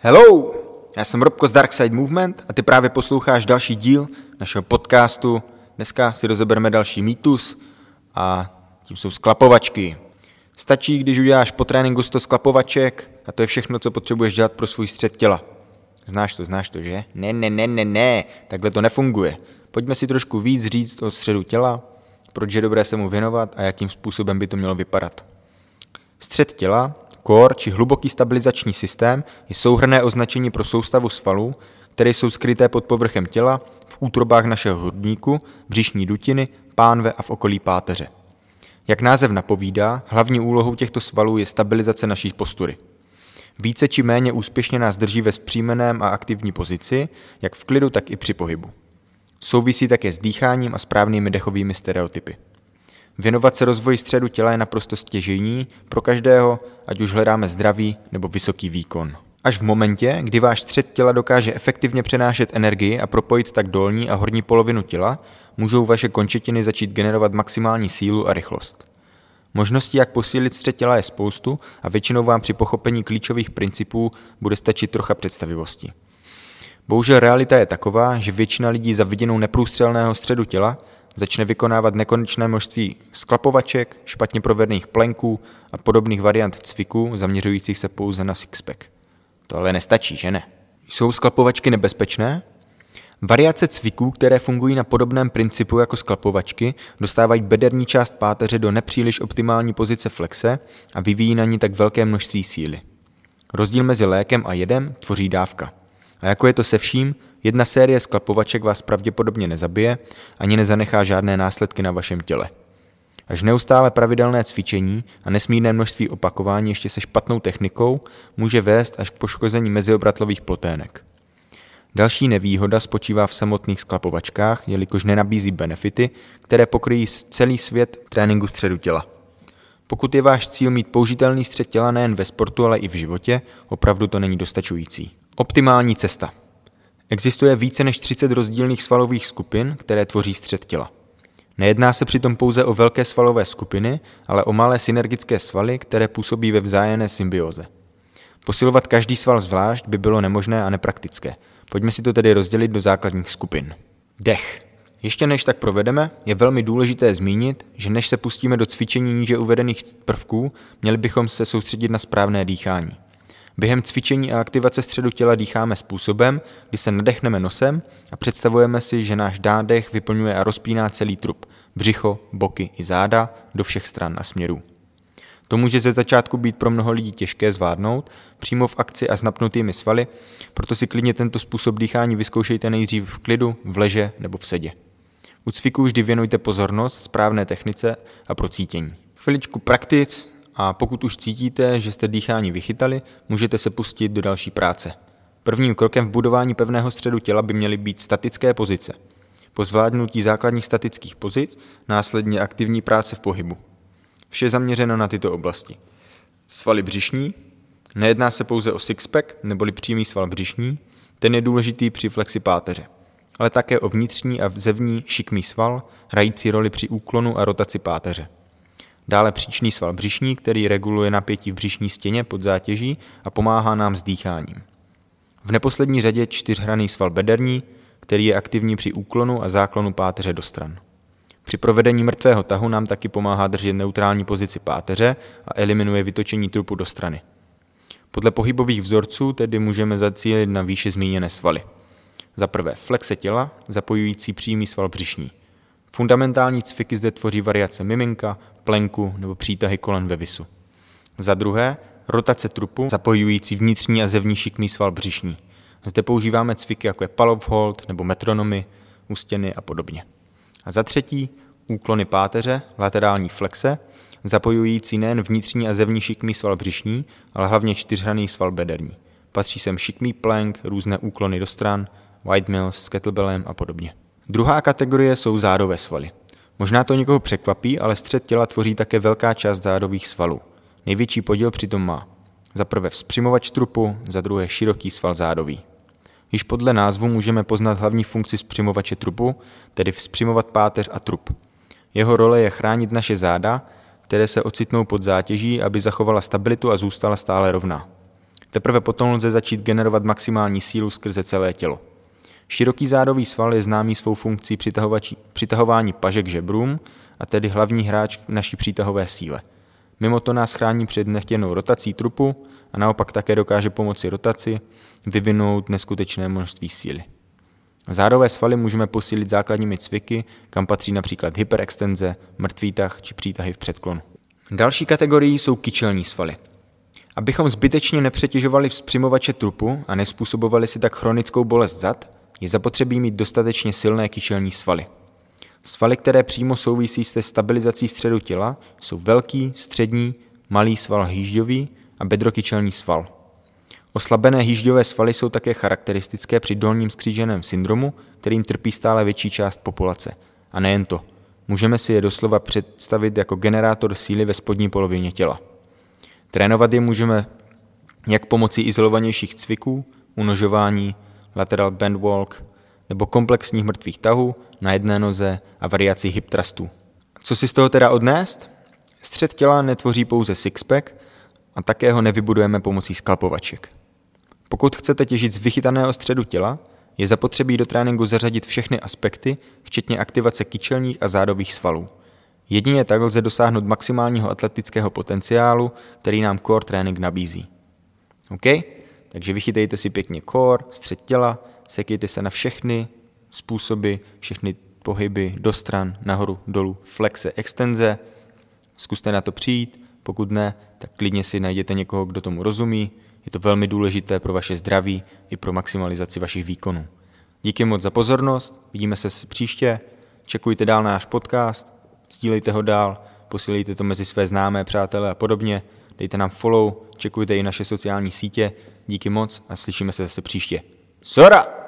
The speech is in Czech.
Hello, já jsem Robko z Dark Side Movement a ty právě posloucháš další díl našeho podcastu. Dneska si rozebereme další mýtus a tím jsou sklapovačky. Stačí, když uděláš po tréninku 100 sklapovaček a to je všechno, co potřebuješ dělat pro svůj střed těla. Znáš to, znáš to, že? Ne, ne, ne, ne, ne, takhle to nefunguje. Pojďme si trošku víc říct o středu těla, proč je dobré se mu věnovat a jakým způsobem by to mělo vypadat. Střed těla Core či hluboký stabilizační systém je souhrné označení pro soustavu svalů, které jsou skryté pod povrchem těla, v útrobách našeho hrudníku, břišní dutiny, pánve a v okolí páteře. Jak název napovídá, hlavní úlohou těchto svalů je stabilizace naší postury. Více či méně úspěšně nás drží ve zpřímeném a aktivní pozici, jak v klidu, tak i při pohybu. Souvisí také s dýcháním a správnými dechovými stereotypy. Věnovat se rozvoji středu těla je naprosto stěžejní pro každého, ať už hledáme zdravý nebo vysoký výkon. Až v momentě, kdy váš střed těla dokáže efektivně přenášet energii a propojit tak dolní a horní polovinu těla, můžou vaše končetiny začít generovat maximální sílu a rychlost. Možností, jak posílit střed těla, je spoustu a většinou vám při pochopení klíčových principů bude stačit trocha představivosti. Bohužel realita je taková, že většina lidí za viděnou neprůstřelného středu těla začne vykonávat nekonečné množství sklapovaček, špatně provedených plenků a podobných variant cviků zaměřujících se pouze na sixpack. To ale nestačí, že ne? Jsou sklapovačky nebezpečné? Variace cviků, které fungují na podobném principu jako sklapovačky, dostávají bederní část páteře do nepříliš optimální pozice flexe a vyvíjí na ní tak velké množství síly. Rozdíl mezi lékem a jedem tvoří dávka. A jako je to se vším, Jedna série sklapovaček vás pravděpodobně nezabije ani nezanechá žádné následky na vašem těle. Až neustále pravidelné cvičení a nesmírné množství opakování ještě se špatnou technikou může vést až k poškození meziobratlových plotének. Další nevýhoda spočívá v samotných sklapovačkách, jelikož nenabízí benefity, které pokryjí celý svět tréninku středu těla. Pokud je váš cíl mít použitelný střed těla nejen ve sportu, ale i v životě, opravdu to není dostačující. Optimální cesta – Existuje více než 30 rozdílných svalových skupin, které tvoří střed těla. Nejedná se přitom pouze o velké svalové skupiny, ale o malé synergické svaly, které působí ve vzájemné symbioze. Posilovat každý sval zvlášť by bylo nemožné a nepraktické. Pojďme si to tedy rozdělit do základních skupin. Dech. Ještě než tak provedeme, je velmi důležité zmínit, že než se pustíme do cvičení níže uvedených prvků, měli bychom se soustředit na správné dýchání. Během cvičení a aktivace středu těla dýcháme způsobem, kdy se nadechneme nosem a představujeme si, že náš nádech vyplňuje a rozpíná celý trup, břicho, boky i záda do všech stran a směrů. To může ze začátku být pro mnoho lidí těžké zvládnout, přímo v akci a s napnutými svaly, proto si klidně tento způsob dýchání vyzkoušejte nejdřív v klidu, v leže nebo v sedě. U cviku vždy věnujte pozornost správné technice a procítění. Chviličku praktic a pokud už cítíte, že jste dýchání vychytali, můžete se pustit do další práce. Prvním krokem v budování pevného středu těla by měly být statické pozice. Po zvládnutí základních statických pozic následně aktivní práce v pohybu. Vše zaměřeno na tyto oblasti. Svaly břišní. Nejedná se pouze o sixpack, neboli přímý sval břišní, ten je důležitý při flexi páteře, ale také o vnitřní a zevní šikmý sval, hrající roli při úklonu a rotaci páteře. Dále příčný sval břišní, který reguluje napětí v břišní stěně pod zátěží a pomáhá nám s dýcháním. V neposlední řadě čtyřhraný sval bederní, který je aktivní při úklonu a záklonu páteře do stran. Při provedení mrtvého tahu nám taky pomáhá držet neutrální pozici páteře a eliminuje vytočení trupu do strany. Podle pohybových vzorců tedy můžeme zacílit na výše zmíněné svaly. Za prvé flexe těla, zapojující přímý sval břišní. Fundamentální cviky zde tvoří variace miminka, plenku nebo přítahy kolen ve visu. Za druhé, rotace trupu zapojující vnitřní a zevní šikmý sval břišní. Zde používáme cviky jako je Palov hold nebo metronomy, ústěny a podobně. A za třetí, úklony páteře, laterální flexe, zapojující nejen vnitřní a zevní šikmý sval břišní, ale hlavně čtyřhraný sval bederní. Patří sem šikmý plank, různé úklony do stran, white mills s kettlebellem a podobně. Druhá kategorie jsou zádové svaly. Možná to někoho překvapí, ale střed těla tvoří také velká část zádových svalů. Největší podíl přitom má. Za prvé vzpřimovač trupu, za druhé široký sval zádový. Již podle názvu můžeme poznat hlavní funkci vzpřimovače trupu, tedy vzpřimovat páteř a trup. Jeho role je chránit naše záda, které se ocitnou pod zátěží, aby zachovala stabilitu a zůstala stále rovná. Teprve potom lze začít generovat maximální sílu skrze celé tělo. Široký zádový sval je známý svou funkcí přitahování paže k žebrům a tedy hlavní hráč v naší přítahové síle. Mimo to nás chrání před nechtěnou rotací trupu a naopak také dokáže pomoci rotaci vyvinout neskutečné množství síly. Zádové svaly můžeme posílit základními cviky, kam patří například hyperextenze, mrtvý tah či přítahy v předklonu. Další kategorií jsou kyčelní svaly. Abychom zbytečně nepřetěžovali vzpřimovače trupu a nespůsobovali si tak chronickou bolest zad, je zapotřebí mít dostatečně silné kyčelní svaly. Svaly, které přímo souvisí s stabilizací středu těla, jsou velký, střední, malý sval hýžďový a bedrokyčelní sval. Oslabené hýžďové svaly jsou také charakteristické při dolním skříženém syndromu, kterým trpí stále větší část populace. A nejen to. Můžeme si je doslova představit jako generátor síly ve spodní polovině těla. Trénovat je můžeme jak pomocí izolovanějších cviků, unožování, lateral band walk nebo komplexních mrtvých tahů na jedné noze a variací hip trustů. Co si z toho teda odnést? Střed těla netvoří pouze sixpack a také ho nevybudujeme pomocí skalpovaček. Pokud chcete těžit z vychytaného středu těla, je zapotřebí do tréninku zařadit všechny aspekty, včetně aktivace kyčelních a zádových svalů. Jedině tak lze dosáhnout maximálního atletického potenciálu, který nám core trénink nabízí. OK? Takže vychytejte si pěkně core, střed těla, sekejte se na všechny způsoby, všechny pohyby do stran, nahoru, dolů, flexe, extenze. Zkuste na to přijít, pokud ne, tak klidně si najděte někoho, kdo tomu rozumí. Je to velmi důležité pro vaše zdraví i pro maximalizaci vašich výkonů. Díky moc za pozornost, vidíme se příště, čekujte dál náš podcast, sdílejte ho dál, posílejte to mezi své známé, přátelé a podobně, dejte nám follow, čekujte i naše sociální sítě, díky moc a slyšíme se zase příště. Sora!